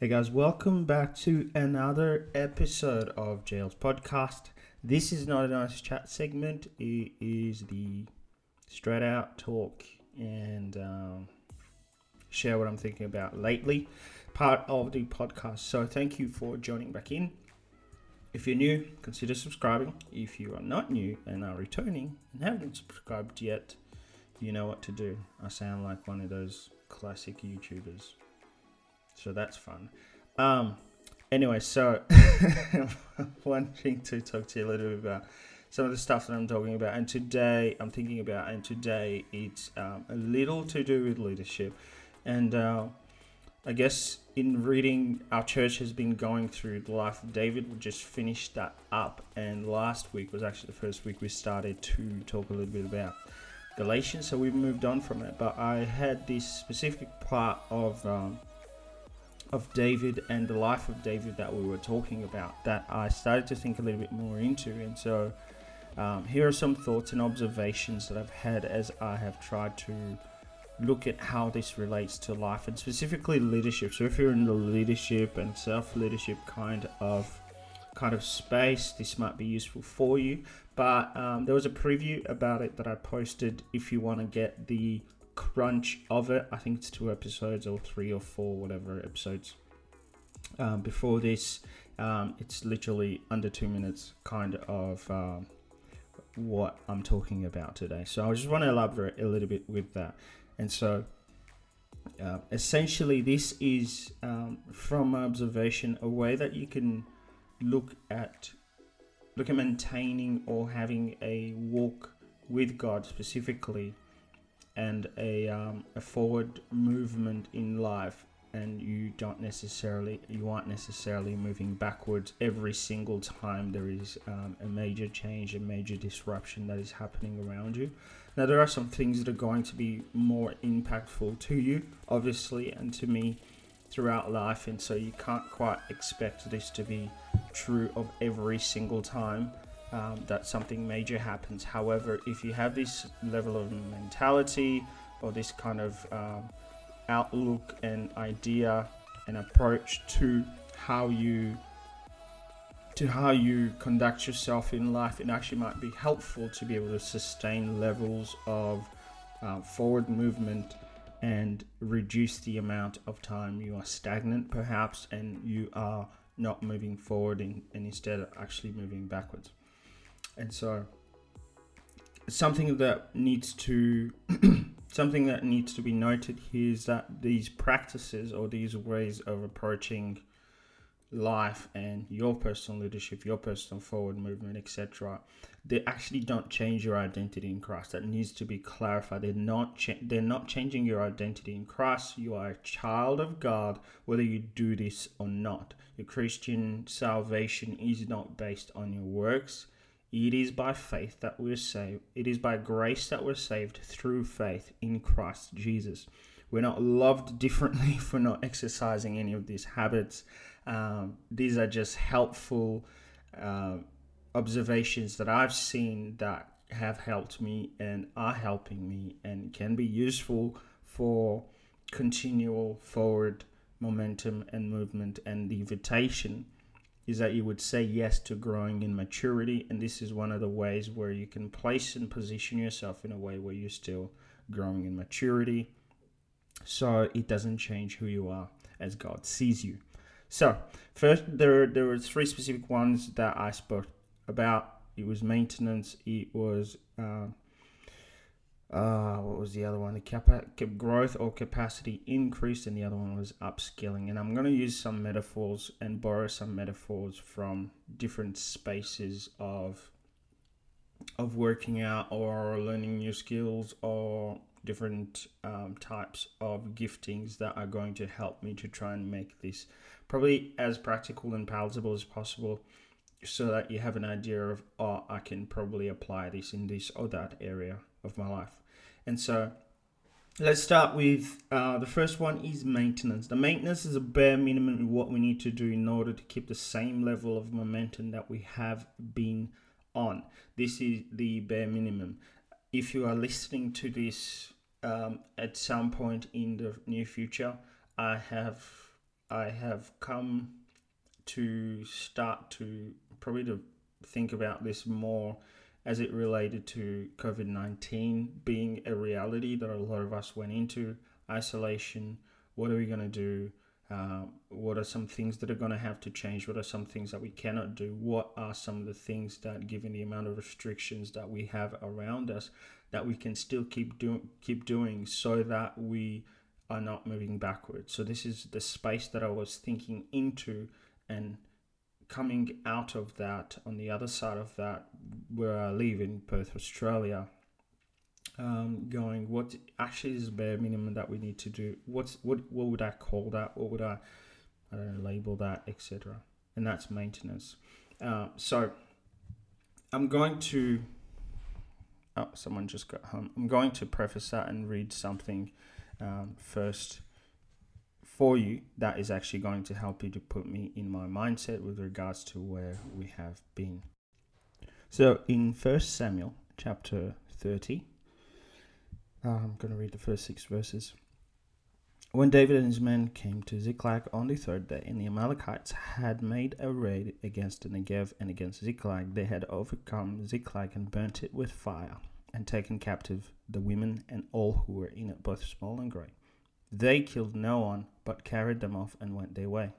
Hey guys, welcome back to another episode of Jails Podcast. This is not a nice chat segment, it is the straight out talk and um, share what I'm thinking about lately part of the podcast. So, thank you for joining back in. If you're new, consider subscribing. If you are not new and are returning and haven't subscribed yet, you know what to do. I sound like one of those classic YouTubers so that's fun. Um, anyway, so wanting to talk to you a little bit about some of the stuff that I'm talking about, and today I'm thinking about, and today it's um, a little to do with leadership, and uh, I guess in reading, our church has been going through the life of David. We just finished that up, and last week was actually the first week we started to talk a little bit about Galatians. So we've moved on from it, but I had this specific part of um, of David and the life of David that we were talking about that I started to think a little bit more into. And so um, here are some thoughts and observations that I've had as I have tried to look at how this relates to life and specifically leadership. So if you're in the leadership and self-leadership kind of kind of space, this might be useful for you. But um, there was a preview about it that I posted if you want to get the crunch of it. I think it's two episodes or three or four, whatever episodes. Um, before this, um, it's literally under two minutes, kind of um, what I'm talking about today. So I just want to elaborate a little bit with that. And so, uh, essentially, this is um, from my observation a way that you can look at look at maintaining or having a walk with God specifically and a, um, a forward movement in life and you don't necessarily you aren't necessarily moving backwards every single time there is um, a major change a major disruption that is happening around you. Now there are some things that are going to be more impactful to you obviously and to me throughout life and so you can't quite expect this to be true of every single time um, that something major happens. However, if you have this level of mentality or this kind of um, outlook and idea and approach to how you to how you conduct yourself in life, it actually might be helpful to be able to sustain levels of uh, forward movement and reduce the amount of time you are stagnant, perhaps, and you are not moving forward and, and instead actually moving backwards and so something that needs to something that needs to be noted here is that these practices or these ways of approaching life and your personal leadership your personal forward movement etc they actually don't change your identity in christ. That needs to be clarified. They're not cha- they're not changing your identity in christ. You are a child of god whether you do this or not. Your christian salvation is not based on your works it is by faith that we're saved. It is by grace that we're saved through faith in Christ Jesus. We're not loved differently for not exercising any of these habits. Um, these are just helpful uh, observations that I've seen that have helped me and are helping me and can be useful for continual forward momentum and movement and the invitation is that you would say yes to growing in maturity. And this is one of the ways where you can place and position yourself in a way where you're still growing in maturity. So it doesn't change who you are as God sees you. So, first, there, there were three specific ones that I spoke about. It was maintenance, it was uh, uh, what was the other one? The capa- growth or capacity increase, and the other one was upskilling. And I'm going to use some metaphors and borrow some metaphors from different spaces of of working out or learning new skills or different um, types of giftings that are going to help me to try and make this probably as practical and palatable as possible so that you have an idea of oh i can probably apply this in this or that area of my life and so let's start with uh, the first one is maintenance. The maintenance is a bare minimum of what we need to do in order to keep the same level of momentum that we have been on. This is the bare minimum. If you are listening to this um, at some point in the near future, I have I have come to start to probably to think about this more as it related to COVID 19 being a reality that a lot of us went into isolation. What are we going to do? Uh, what are some things that are going to have to change? What are some things that we cannot do? What are some of the things that, given the amount of restrictions that we have around us, that we can still keep doing, keep doing, so that we are not moving backwards? So this is the space that I was thinking into, and coming out of that on the other side of that, where I live in Perth, Australia um, going what actually is bare minimum that we need to do? What's what what would i call that? What would i i don't know label that etc and that's maintenance. Uh, so i'm going to oh someone just got home. I'm going to preface that and read something um, first for you that is actually going to help you to put me in my mindset with regards to where we have been so in first samuel chapter 30 uh, I'm going to read the first six verses. When David and his men came to Ziklag on the third day, and the Amalekites had made a raid against the Negev and against Ziklag, they had overcome Ziklag and burnt it with fire, and taken captive the women and all who were in it, both small and great. They killed no one, but carried them off and went their way.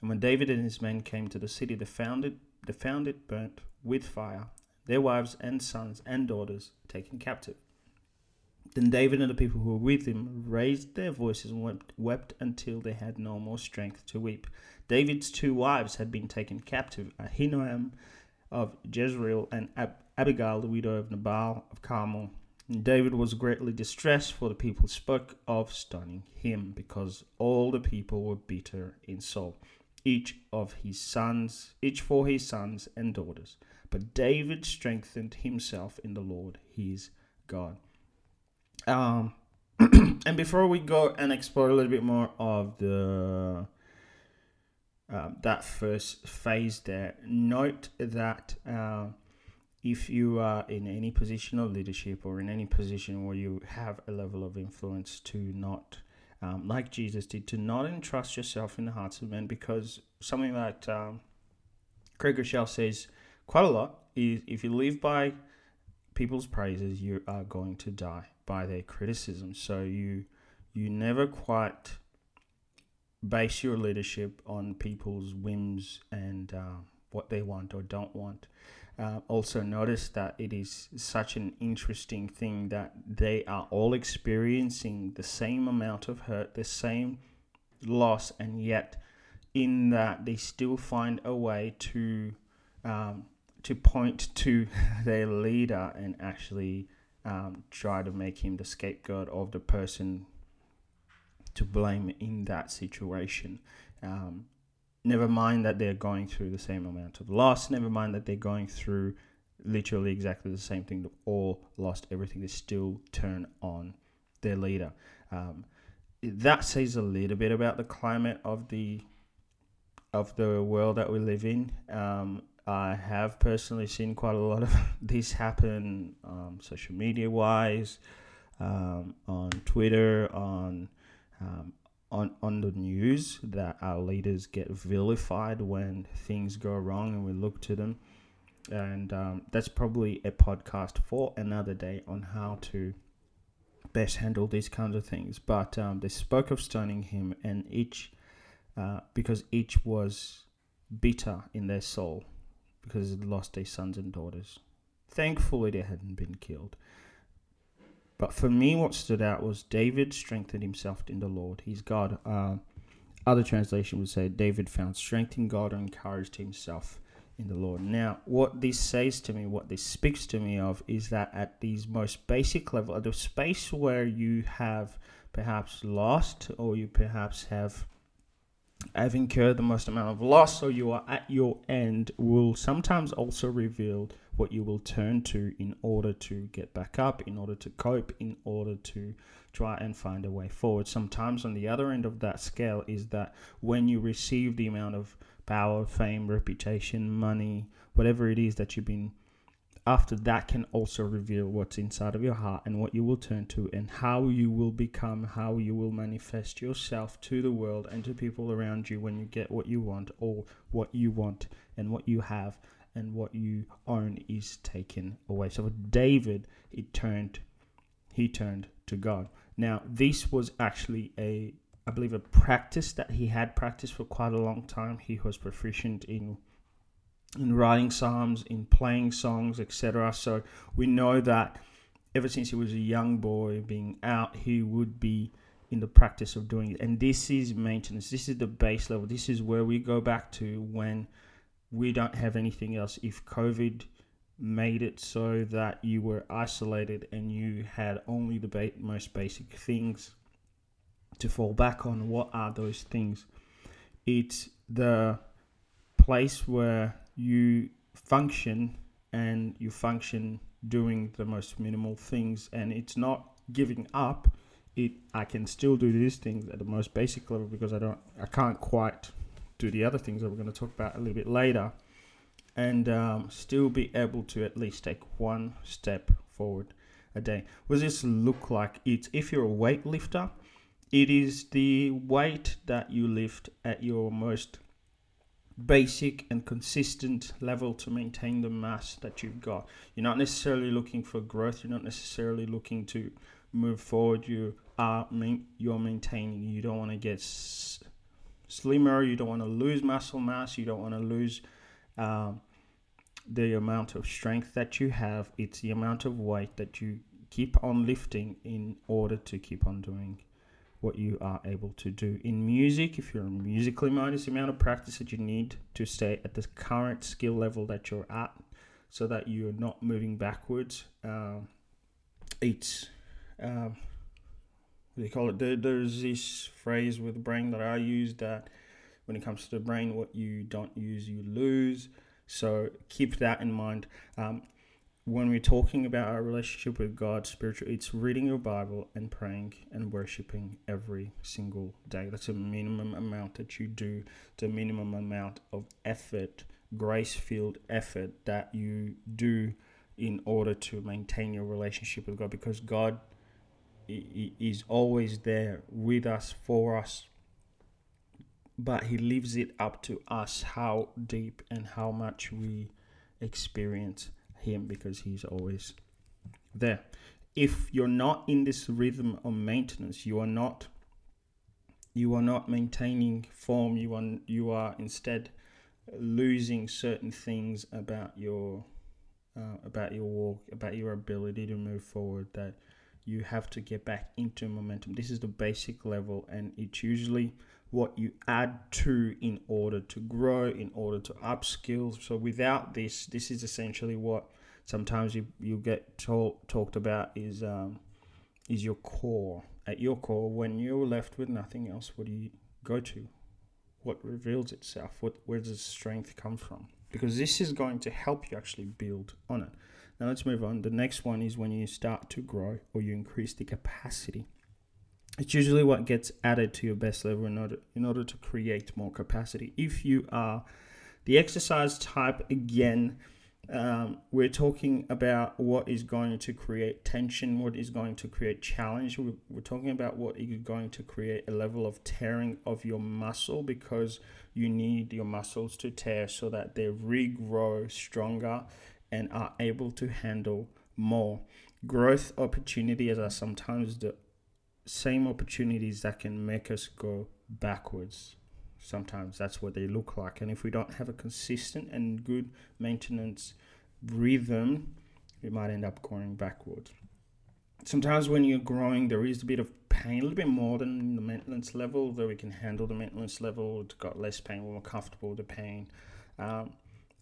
And when David and his men came to the city, they found it, they found it burnt with fire, their wives and sons and daughters taken captive. Then David and the people who were with him raised their voices and wept, wept until they had no more strength to weep. David's two wives had been taken captive Ahinoam of Jezreel and Ab- Abigail, the widow of Nabal of Carmel. David was greatly distressed, for the people spoke of stoning him, because all the people were bitter in soul, each of his sons, each for his sons and daughters. But David strengthened himself in the Lord his God. Um, and before we go and explore a little bit more of the uh, that first phase there, note that uh, if you are in any position of leadership or in any position where you have a level of influence, to not, um, like Jesus did, to not entrust yourself in the hearts of men, because something that um, Craig Groeschel says quite a lot is if you live by people's praises, you are going to die by their criticism. So you you never quite base your leadership on people's whims and uh, what they want or don't want. Uh, also, notice that it is such an interesting thing that they are all experiencing the same amount of hurt, the same loss, and yet in that they still find a way to um, to point to their leader and actually um, try to make him the scapegoat of the person to blame in that situation. Um, never mind that they're going through the same amount of loss, never mind that they're going through literally exactly the same thing, They've all lost everything, they still turn on their leader. Um, that says a little bit about the climate of the of the world that we live in. Um, I have personally seen quite a lot of this happen um, social media wise, um, on Twitter, on um, on on the news that our leaders get vilified when things go wrong and we look to them, and um, that's probably a podcast for another day on how to best handle these kinds of things. But um, they spoke of stoning him, and each uh, because each was bitter in their soul because they lost their sons and daughters. Thankfully, they hadn't been killed. But for me, what stood out was David strengthened himself in the Lord. He's God. Uh, other translation would say David found strength in God and encouraged himself in the Lord. Now, what this says to me, what this speaks to me of, is that at these most basic level, at the space where you have perhaps lost or you perhaps have have incurred the most amount of loss or you are at your end will sometimes also reveal what you will turn to in order to get back up, in order to cope, in order to try and find a way forward. Sometimes on the other end of that scale is that when you receive the amount of power, fame, reputation, money, whatever it is that you've been after that can also reveal what's inside of your heart and what you will turn to and how you will become, how you will manifest yourself to the world and to people around you when you get what you want or what you want and what you have and what you own is taken away. So David, it turned he turned to God. Now, this was actually a I believe a practice that he had practiced for quite a long time. He was proficient in in writing psalms, in playing songs, etc. So we know that ever since he was a young boy being out, he would be in the practice of doing it. And this is maintenance. This is the base level. This is where we go back to when we don't have anything else. If COVID made it so that you were isolated and you had only the ba- most basic things to fall back on, what are those things? It's the place where you function and you function doing the most minimal things and it's not giving up. It i can still do these things at the most basic level because i don't i can't quite do the other things that we're going to talk about a little bit later. And um, still be able to at least take one step forward a day. What does this look like? It's if you're a weightlifter it is the weight that you lift at your most basic and consistent level to maintain the mass that you've got. You're not necessarily looking for growth. You're not necessarily looking to move forward. You are you're maintaining. You don't want to get s- slimmer. You don't want to lose muscle mass. You don't want to lose um, the amount of strength that you have. It's the amount of weight that you keep on lifting in order to keep on doing what you are able to do. In music, if you're musically minded, the amount of practice that you need to stay at the current skill level that you're at so that you're not moving backwards. Um, it's, um, what do you call it? There, there's this phrase with the brain that I use that when it comes to the brain, what you don't use, you lose. So keep that in mind. Um, when we're talking about our relationship with God, spiritual, it's reading your Bible and praying and worshiping every single day. That's a minimum amount that you do, the minimum amount of effort, grace filled effort that you do in order to maintain your relationship with God because God is always there with us, for us. But He leaves it up to us how deep and how much we experience him because he's always there. If you're not in this rhythm of maintenance, you are not you are not maintaining form, you are you are instead losing certain things about your uh, about your walk, about your ability to move forward that you have to get back into momentum. This is the basic level, and it's usually what you add to in order to grow, in order to upskill. So without this, this is essentially what sometimes you you get talk, talked about is um, is your core. At your core, when you're left with nothing else, what do you go to? What reveals itself? What where does strength come from? Because this is going to help you actually build on it. Now let's move on. The next one is when you start to grow or you increase the capacity. It's usually what gets added to your best level in order in order to create more capacity. If you are the exercise type again, um, we're talking about what is going to create tension, what is going to create challenge. We're, we're talking about what is going to create a level of tearing of your muscle because you need your muscles to tear so that they regrow stronger and are able to handle more. Growth opportunities are sometimes the same opportunities that can make us go backwards sometimes that's what they look like. And if we don't have a consistent and good maintenance rhythm, we might end up going backwards. Sometimes when you're growing, there is a bit of pain, a little bit more than the maintenance level, though we can handle the maintenance level. It's got less pain, we're more comfortable with the pain. Um,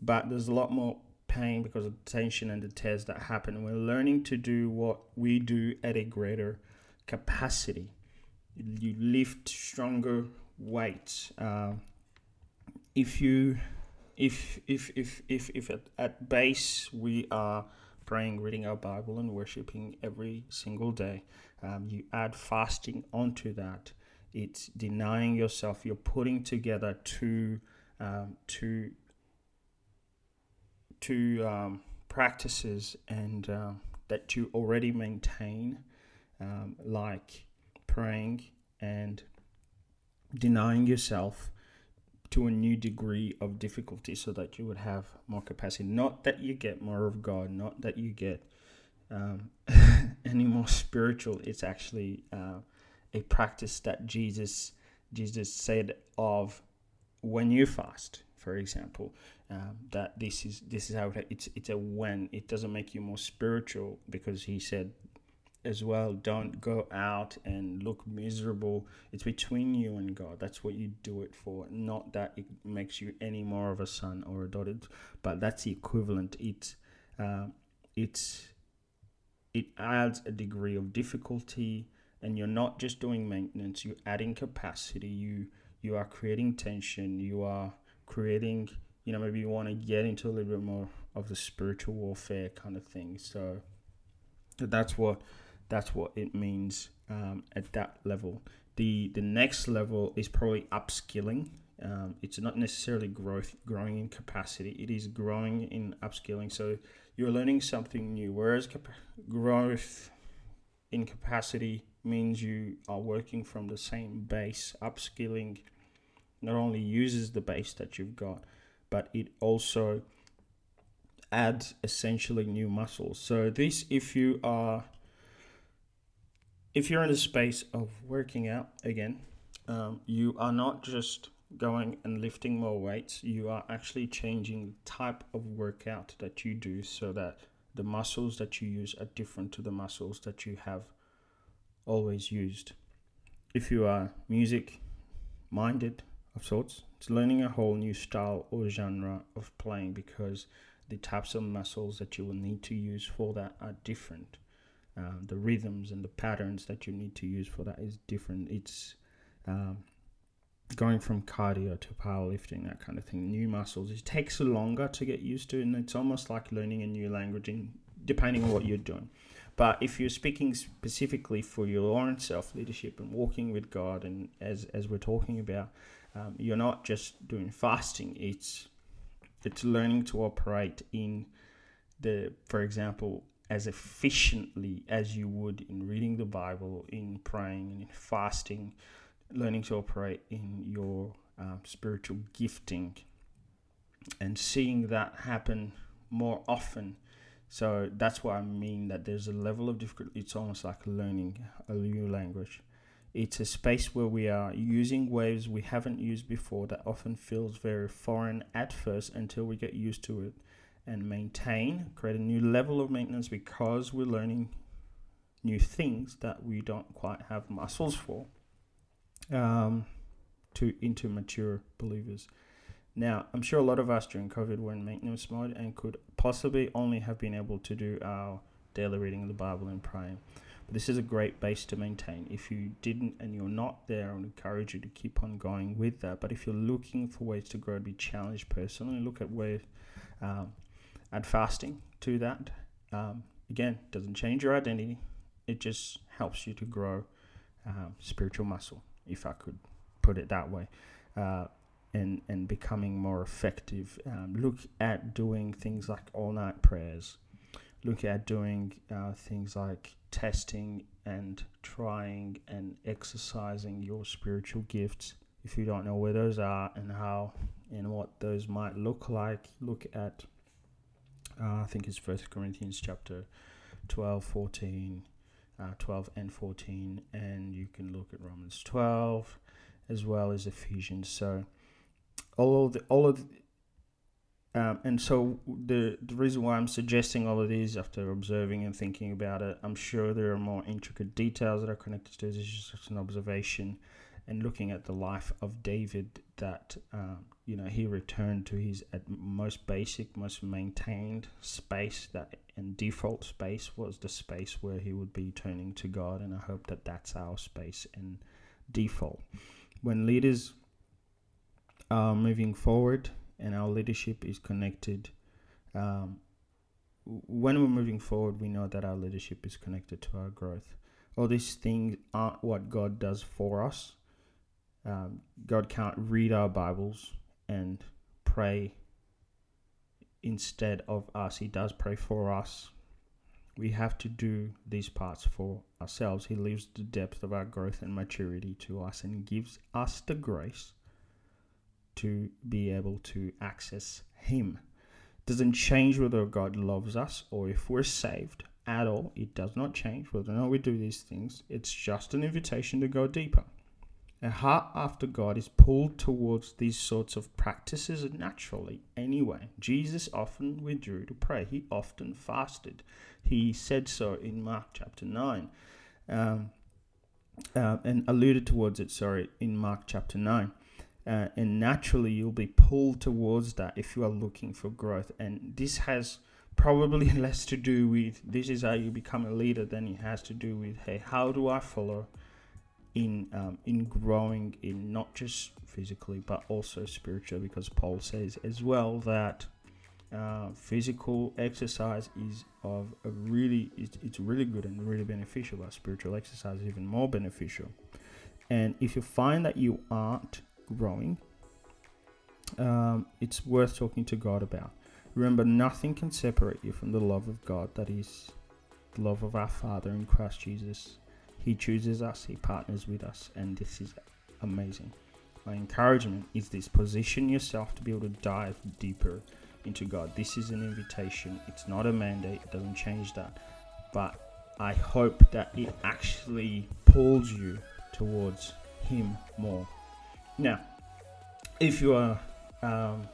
but there's a lot more pain because of the tension and the tears that happen. We're learning to do what we do at a greater capacity. You lift stronger weight. Uh, if you, if if if if if at, at base we are praying, reading our Bible, and worshiping every single day, um, you add fasting onto that. It's denying yourself. You're putting together two um, two two um, practices and um, that you already maintain, um, like praying and denying yourself to a new degree of difficulty so that you would have more capacity. Not that you get more of God, not that you get um, any more spiritual. It's actually uh, a practice that Jesus Jesus said of when you fast, for example, um, that this is this is how it, it's it's a when. It doesn't make you more spiritual because he said as well. Don't go out and look miserable. It's between you and god. That's what you do it for. Not that it makes you any more of a son or a daughter but that's the equivalent. It's uh, it's it adds a degree of difficulty and you're not just doing maintenance. You're adding capacity. You you are creating tension. You are creating you know maybe you want to get into a little bit more of the spiritual warfare kind of thing. So that's what that's what it means um, at that level. The the next level is probably upskilling. Um, it's not necessarily growth growing in capacity. It is growing in upskilling. So you're learning something new whereas cap- growth in capacity means you are working from the same base. Upskilling not only uses the base that you've got but it also adds essentially new muscles. So this if you are if you're in a space of working out again um, you are not just going and lifting more weights, you are actually changing the type of workout that you do so that the muscles that you use are different to the muscles that you have always used. If you are music minded of sorts, it's learning a whole new style or genre of playing because the types of muscles that you will need to use for that are different. Um, the rhythms and the patterns that you need to use for that is different. It's um, going from cardio to powerlifting, that kind of thing, new muscles, it takes longer to get used to, and it's almost like learning a new language, in, depending on what you're doing. But if you're speaking specifically for your own self leadership and walking with God, and as as we're talking about, um, you're not just doing fasting; it's it's learning to operate in the, for example, as efficiently as you would in reading the Bible, in praying, and in fasting learning to operate in your uh, spiritual gifting and seeing that happen more often. So that's what I mean that there's a level of difficulty. It's almost like learning a new language. It's a space where we are using waves we haven't used before that often feels very foreign at first until we get used to it and maintain, create a new level of maintenance because we're learning new things that we don't quite have muscles for um, to into mature believers. Now, I'm sure a lot of us during COVID were in maintenance mode and could possibly only have been able to do our daily reading of the Bible and praying. But this is a great base to maintain. If you didn't and you're not there, I would encourage you to keep on going with that. But if you're looking for ways to grow, to be challenged personally, look at where um, add fasting to that. Um, again, doesn't change your identity. It just helps you to grow um, spiritual muscle if I could put it that way, uh, and and becoming more effective. Um, look at doing things like all night prayers. Look at doing uh, things like testing and trying and exercising your spiritual gifts. If you don't know where those are and how and what those might look like, look at uh, I think it's First Corinthians chapter 12, 14, uh, 12 and 14, and you can look at Romans 12 as well as Ephesians. So all of the all of the, um, and so the the reason why I'm suggesting all of these after observing and thinking about it, I'm sure there are more intricate details that are connected to this. It's just an observation and looking at the life of David that um, you know he returned to his most basic, most maintained space that and default space was the space where he would be turning to God, and I hope that that's our space and default. When leaders are moving forward and our leadership is connected. Um, when we're moving forward, we know that our leadership is connected to our growth. All these things aren't what God does for us, um, God can't read our Bibles and pray instead of us. He does pray for us. We have to do these parts for ourselves. He leaves the depth of our growth and maturity to us and gives us the grace to be able to access Him. It Doesn't change whether God loves us or if we're saved at all. It does not change whether or not we do these things. It's just an invitation to go deeper. A heart after God is pulled towards these sorts of practices naturally anyway. Jesus often withdrew to pray, he often fasted. He said so in Mark chapter 9 um, uh, and alluded towards it, sorry, in Mark chapter 9. Uh, and naturally, you'll be pulled towards that if you are looking for growth. And this has probably less to do with this is how you become a leader than it has to do with hey, how do I follow? In um, in growing in not just physically but also spiritually because Paul says as well that uh, physical exercise is of a really it's, it's really good and really beneficial but spiritual exercise is even more beneficial. And if you find that you aren't growing um, it's worth talking to God about. Remember nothing can separate you from the love of God that is the love of our Father in Christ Jesus he chooses us, He partners with us, and this is amazing. My encouragement is this position yourself to be able to dive deeper into God. This is an invitation, it's not a mandate, it doesn't change that. But I hope that it actually pulls you towards Him more. Now, if you are um,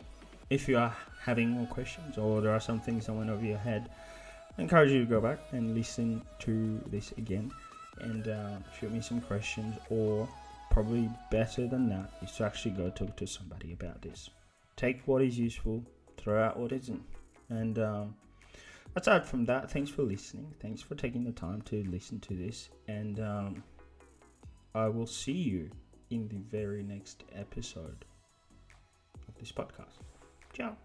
if you are having more questions or there are some things that went over your head, I encourage you to go back and listen to this again and uh, shoot me some questions, or probably better than that is to actually go talk to somebody about this. Take what is useful, throw out what isn't. And um, aside from that, thanks for listening. Thanks for taking the time to listen to this. And um, I will see you in the very next episode of this podcast. Ciao.